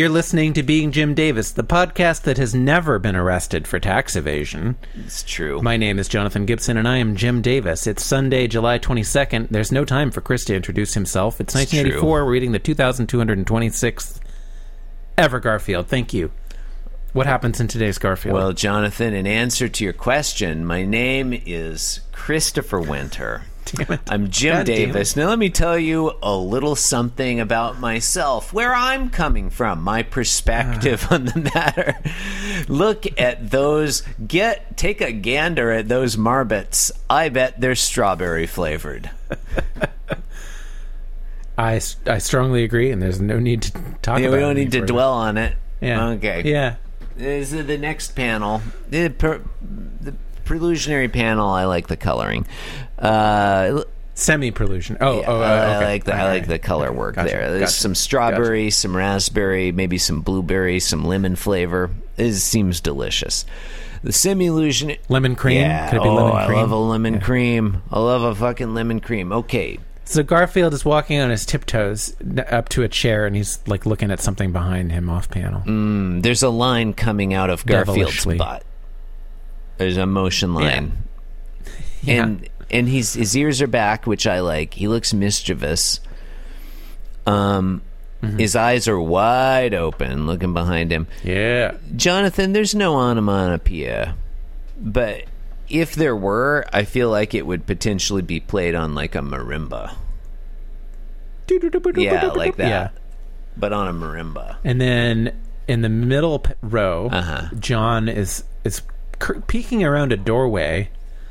You're listening to Being Jim Davis, the podcast that has never been arrested for tax evasion. It's true. My name is Jonathan Gibson, and I am Jim Davis. It's Sunday, July 22nd. There's no time for Chris to introduce himself. It's 1984. We're reading the 2226th ever Garfield. Thank you. What happens in today's Garfield? well, Jonathan, in answer to your question, my name is Christopher Winter. Damn it. I'm Jim God it. Davis. Now, let me tell you a little something about myself, where I'm coming from, my perspective Ah. on the matter. Look at those. Get take a gander at those marbets. I bet they're strawberry flavored. I, I strongly agree, and there's no need to talk Yeah, about we don't need to dwell on it. Yeah. Okay. Yeah. This is the next panel. The, per, the prelusionary panel. I like the coloring. Uh, Semi prelusion. Oh, Yeah, oh, uh, I like the I like the color work Gotcha, there. There's gotcha, some strawberry, some raspberry, maybe some blueberry, some lemon flavor. It seems delicious. The simulation Lemon cream? Yeah. Could it be oh, lemon I cream? love a lemon cream. I love a fucking lemon cream. Okay. So Garfield is walking on his tiptoes up to a chair, and he's like looking at something behind him off panel. Mm, There's a line coming out of Garfield's butt. There's a motion line. Yeah. And and he's his ears are back, which I like. He looks mischievous. Um Mm-hmm. his eyes are wide open looking behind him. Yeah. Jonathan, there's no onomatopoeia, but if there were, I feel like it would potentially be played on like a marimba. Yeah, like that. Yeah. But on a marimba. And then in the middle row, Uh-huh. John is is peeking around a doorway.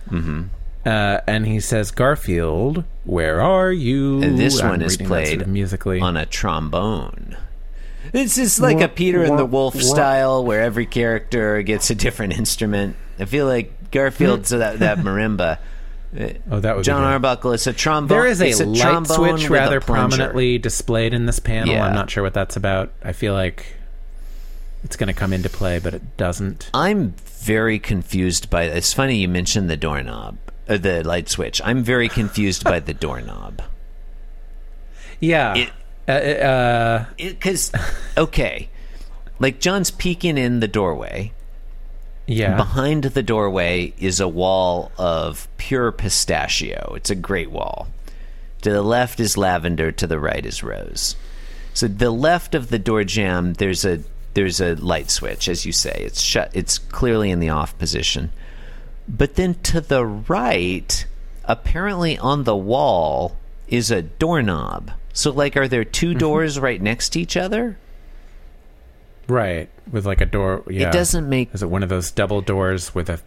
Mm-hmm. Uh, and he says, "Garfield, where are you?" And this I'm one is played sort of musically. on a trombone. This is like a Peter and the Wolf style where every character gets a different instrument. I feel like Garfield's that, that marimba. oh, that would John. Arbuckle, it's a trombone. There is a, a light switch rather prominently displayed in this panel. Yeah. I'm not sure what that's about. I feel like it's going to come into play, but it doesn't. I'm very confused by. It's funny you mentioned the doorknob, uh, the light switch. I'm very confused by the doorknob. Yeah. It- uh, uh, Because, okay, like John's peeking in the doorway. yeah. Behind the doorway is a wall of pure pistachio. It's a great wall. To the left is lavender, to the right is rose. So the left of the door jamb, there's a there's a light switch, as you say. It's shut. It's clearly in the off position. But then to the right, apparently on the wall is a doorknob. So like, are there 2 mm-hmm. doors right next to each other? Right. With like a door. Yeah. It doesn't make Is it one of those double doors with a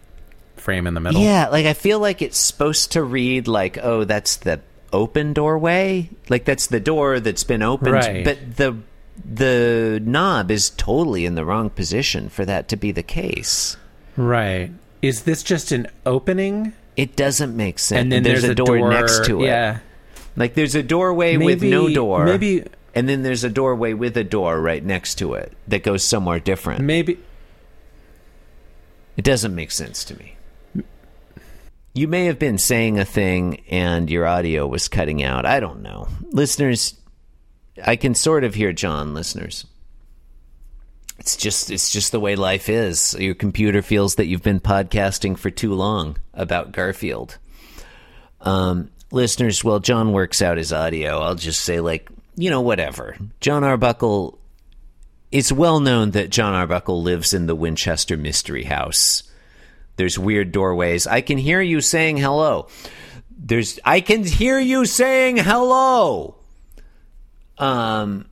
frame in the middle? Yeah, like I feel like it's supposed to read like, oh, that's the open doorway, like that's the door that's been opened, Right. but the the knob is totally in the wrong position for that to be the case. Right. Is this just an opening? It doesn't make sense. And then there's, a, door, next to it. Yeah. Like there's a doorway with no door. maybe- and then there's a doorway with a door right next to it that goes somewhere different. Maybe. It doesn't make sense to me. You may have been saying a thing and your audio was cutting out. I don't know. Listeners, I can sort of hear John, listeners. It's just it's just the way life is. Your computer feels that you've been podcasting for too long about Garfield. Um, listeners, well, John works out his audio. I'll just say, like, you know, whatever. John Arbuckle it's well known that John Arbuckle lives in the Winchester Mystery House. There's weird doorways. I can hear you saying hello. There's I can hear you saying hello. Um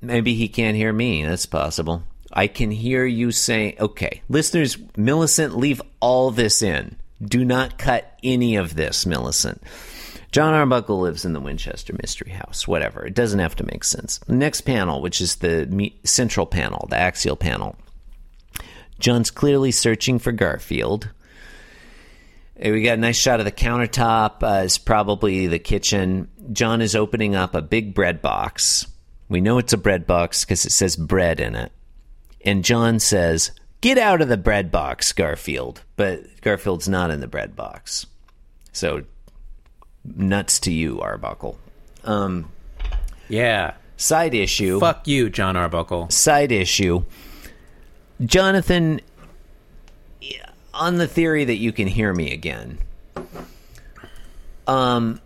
maybe he can't hear me. That's possible. I can hear you saying okay. Listeners, Millicent, leave all this in. Do not cut any of this, Millicent. John Arbuckle lives in the Winchester Mystery House. Whatever. It doesn't have to make sense. Next panel, which is the central panel, the axial panel. John's clearly searching for Garfield. We got a nice shot of the countertop. Uh, it's probably the kitchen. John is opening up a big bread box. We know it's a bread box because it says bread in it. And John says, Get out of the bread box, Garfield. But Garfield's not in the bread box. So nuts to you, Arbuckle. Um, Yeah. Side issue. Fuck you, John Arbuckle. Side issue. Jonathan, on the theory that you can hear me again. Um,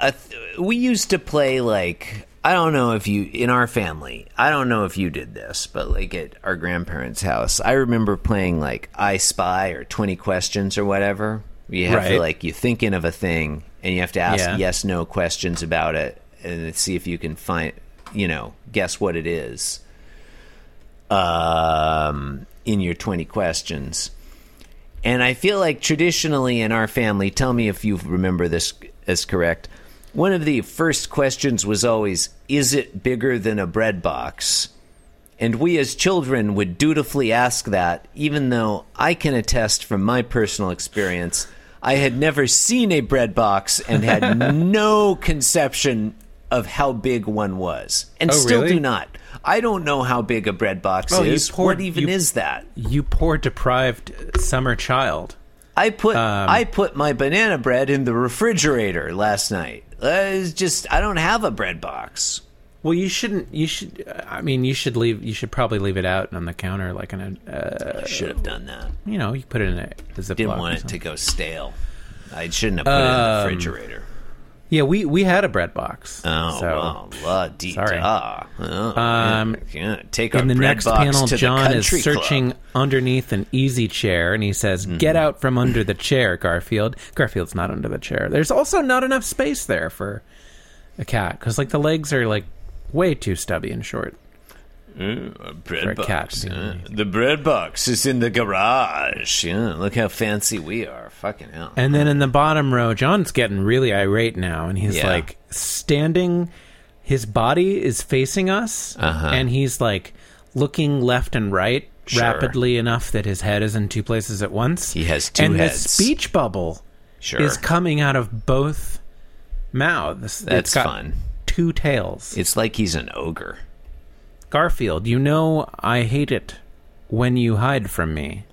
th- we used to play like I don't know if you in our family. I don't know if you did this, but like at our grandparents' house, I remember playing like I Spy or Twenty Questions or whatever. You have to like you thinking of a thing and you have to ask Yeah. yes no questions about it and see if you can find you know guess what it is. Um, in your twenty questions. And I feel like traditionally in our family, tell me if you remember this as correct. One of the first questions was always, Is it bigger than a bread box? And we as children would dutifully ask that, even though I can attest from my personal experience, I had never seen a bread box and had no conception of how big one was. And Oh, still really? do not. I don't know how big a bread box Oh, is. poured- what even you- is that? You poor deprived summer child. I put Um, I put my banana bread in the refrigerator last night. Uh, it's just I don't have a bread box. Well, you shouldn't. You should. I mean, you should leave. You should probably leave it out on the counter, like in a. Uh, should have done that. you know, you put it in a, a Ziploc. Didn't want it to go stale. I shouldn't have put it in the Um, refrigerator. Yeah, we we had a bread box. Oh, so well, la dee sorry. da. Oh, Um, yeah. Take in the next panel, John is searching club. underneath an easy chair, and he says, Mm-hmm. "Get out from under the chair, Garfield." Garfield's not under the chair. There's also not enough space there for a cat because, like, the legs are like way too stubby and short. A bread for a box. cat to be yeah. underneath. The bread box is in the garage. Yeah, look how fancy we are. Fucking hell. And then in the bottom row, John's getting really irate now, and he's Yeah. like standing. His body is facing us, Uh-huh. and he's like looking left and right Sure. rapidly enough that his head is in two places at once. He has two and heads. the speech bubble sure. is coming out of both mouths. That's it's got fun. Two tails. It's like he's an ogre. Garfield, you know I hate it when you hide from me.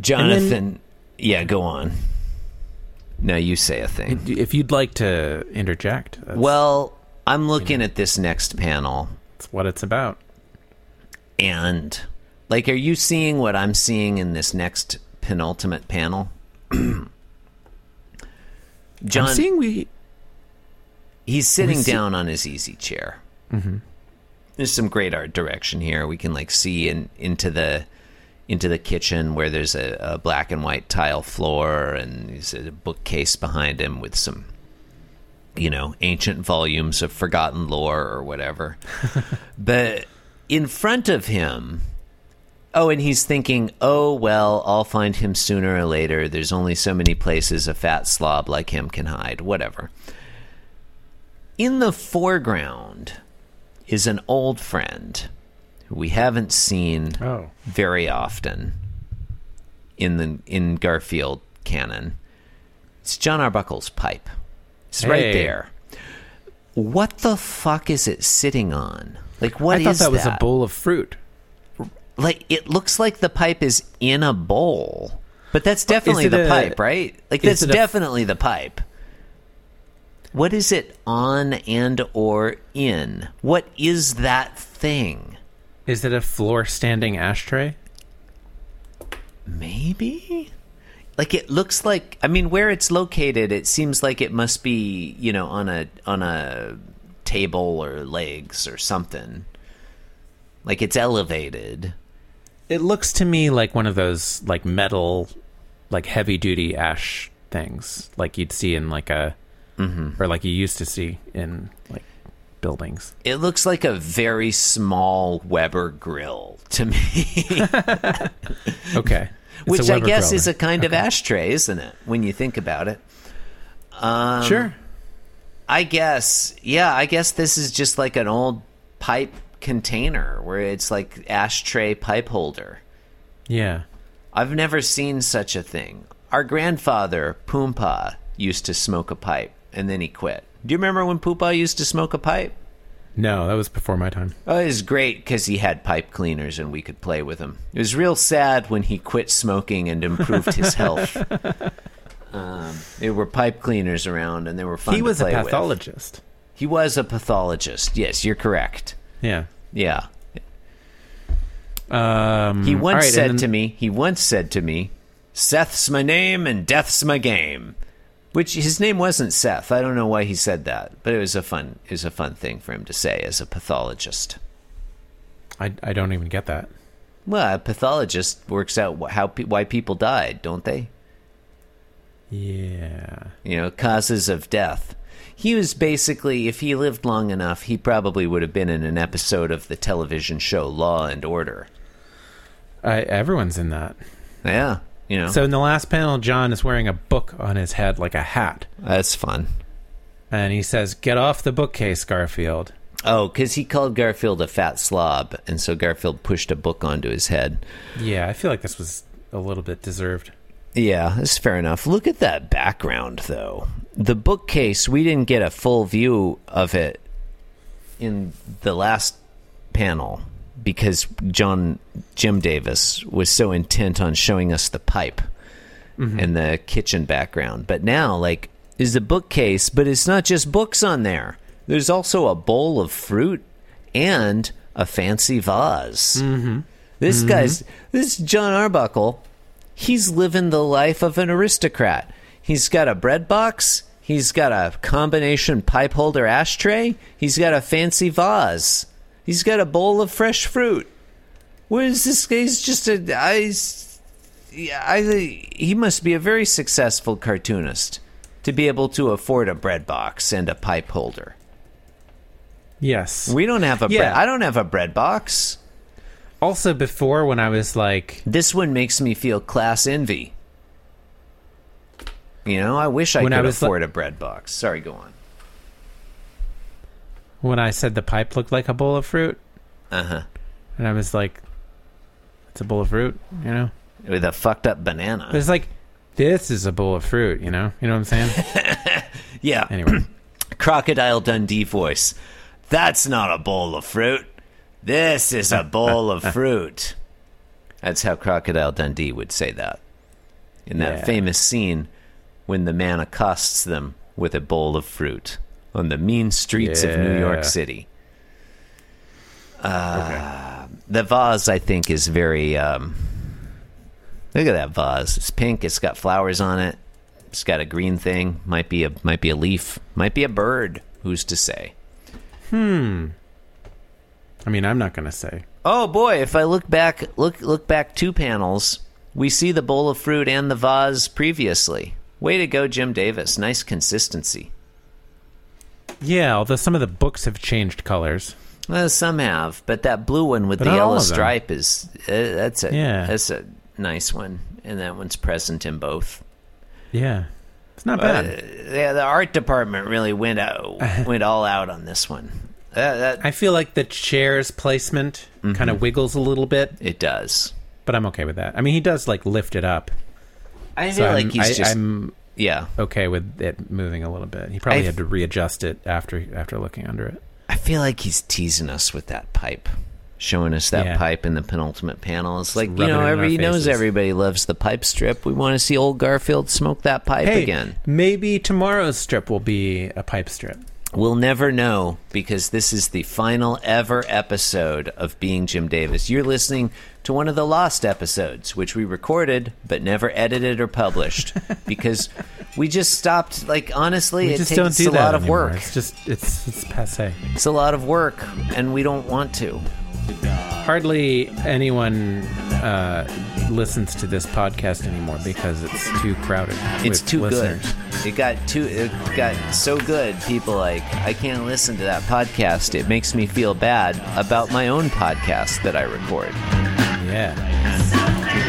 Jonathan, yeah, go on. Now you say a thing. If you'd like to interject, that's, Well, I'm looking at this next panel, that's what it's about. and like, are you seeing what I'm seeing in this next penultimate panel? John, I'm seeing we he's sitting we see- down on his easy chair. Mm-hmm. There's some great art direction here. We can like see in, into the into the kitchen where there's a, a black and white tile floor and there's a bookcase behind him with some you know ancient volumes of forgotten lore or whatever. but in front of him Oh, and he's thinking, oh, well, I'll find him sooner or later. There's only so many places a fat slob like him can hide. Whatever. In the foreground is an old friend we haven't seen Oh. very often in the in Garfield canon. It's John Arbuckle's pipe. It's right there. What the fuck is it sitting on? Like what I thought is that was a bowl of fruit. like it looks like the pipe is in a bowl but that's definitely the a- pipe right like that's it a- definitely the pipe what is it on and or in what is that thing Is it a floor standing ashtray? maybe? Like it looks like i mean where it's located it seems like it must be you know on a on a table or legs or something. Like it's elevated. It looks to me like one of those like metal, like heavy duty ash things, like you'd see in like a, mm-hmm. or like you used to see in like buildings. It looks like a very small Weber grill to me, Okay, It's which I guess is a kind of ashtray, isn't it? When you think about it, um, sure. I guess, yeah, I guess this is just like an old pipe container where it's like ashtray pipe holder. Yeah, I've never seen such a thing. Our grandfather, Poompa, used to smoke a pipe and then he quit. Do you remember when Poompa used to smoke a pipe? no, that was before my time. Oh, it was great because he had pipe cleaners and we could play with him. It was real sad when he quit smoking and improved his health. Um, there were pipe cleaners around and they were fun he was a play with. pathologist. He was a pathologist. Yes, you're correct. Yeah. Yeah. Um, He once right, said and to me, he once said to me, Seth's my name and death's my game. Which his name wasn't Seth. I don't know why he said that, but it was a fun it was a fun thing for him to say as a pathologist. I, I don't even get that. Well, a pathologist works out how why people died, don't they? Yeah. You know, causes of death. He was basically, if he lived long enough, he probably would have been in an episode of the television show Law and Order. I, everyone's in that. Yeah, you know, So in the last panel, John is wearing a book on his head like a hat. that's fun. And he says, Get off the bookcase, Garfield. Oh, because he called Garfield a fat slob, and so Garfield pushed a book onto his head. Yeah, I feel like this was a little bit deserved. Yeah, that's fair enough. Look at that background, though. The bookcase, we didn't get a full view of it in the last panel because John Jim Davis was so intent on showing us the pipe and the kitchen background. But now, like, is the bookcase, but it's not just books on there. There's also a bowl of fruit and a fancy vase. Mm-hmm. This guy's this John Arbuckle he's living the life of an aristocrat. He's got a bread box. He's got a combination pipe holder ashtray. He's got a fancy vase. He's got a bowl of fresh fruit. What is this? He's just a. I, yeah, I, he must be a very successful cartoonist to be able to afford a bread box and a pipe holder. Yes. We don't have a Yeah. bread. I don't have a bread box. also, before when I was like, This one makes me feel class envy. You know, I wish I I could was li- afford a bread box. Sorry, go on. When I said the pipe looked like a bowl of fruit, Uh huh. and I was like, It's a bowl of fruit, you know? With a fucked up banana. It's like, This is a bowl of fruit, you know? You know what I'm saying? yeah. anyway. Crocodile Dundee voice. That's not a bowl of fruit. This is a bowl of fruit. That's how Crocodile Dundee would say that. In that Yeah. famous scene when the man accosts them with a bowl of fruit on the mean streets of New York City. Uh, The vase, I think, is very. Um, look at that vase. It's pink. It's got flowers on it. It's got a green thing. Might be a might be a leaf. Might be a bird. Who's to say? Hmm. I mean, I'm not going to say. Oh boy! If I look back, look look back two panels, we see the bowl of fruit and the vase previously. Way to go, Jim Davis. Nice consistency. Yeah, although some of the books have changed colors. Well, some have, but that blue one with But the yellow stripe is uh, that's a Yeah. that's a nice one, and that one's present in both. Yeah. It's not Uh, bad. yeah, the art department really went out, went all out on this one. That, that I feel like the chair's placement kind of wiggles a little bit, it does. but I'm okay with that. I mean, he does like lift it up. I So feel like I'm, he's I, just I'm yeah. okay with it moving a little bit. He probably I- had to readjust it after after looking under it. I feel like he's teasing us with that pipe, showing us that Yeah. pipe in the penultimate panel. It's like you know, every, he knows everybody loves the pipe strip. We want to see old Garfield smoke that pipe Hey, again. maybe tomorrow's strip will be a pipe strip. We'll never know because this is the final ever episode of Being Jim Davis. You're listening to one of the lost episodes, which we recorded but never edited or published because we just stopped. Like honestly, We it just takes don't do a lot of anymore. work. It's just it's it's passe. It's a lot of work, and we don't want to. Hardly anyone uh, listens to this podcast anymore because it's too crowded. It's too listeners. good. It got too. It got so good. People like I can't listen to that podcast. It makes me feel bad about my own podcast that I record. Yeah.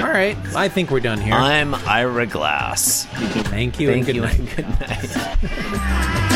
All right, I think we're done here. I'm Ira Glass. Thank you. Thank and good you night. and good night.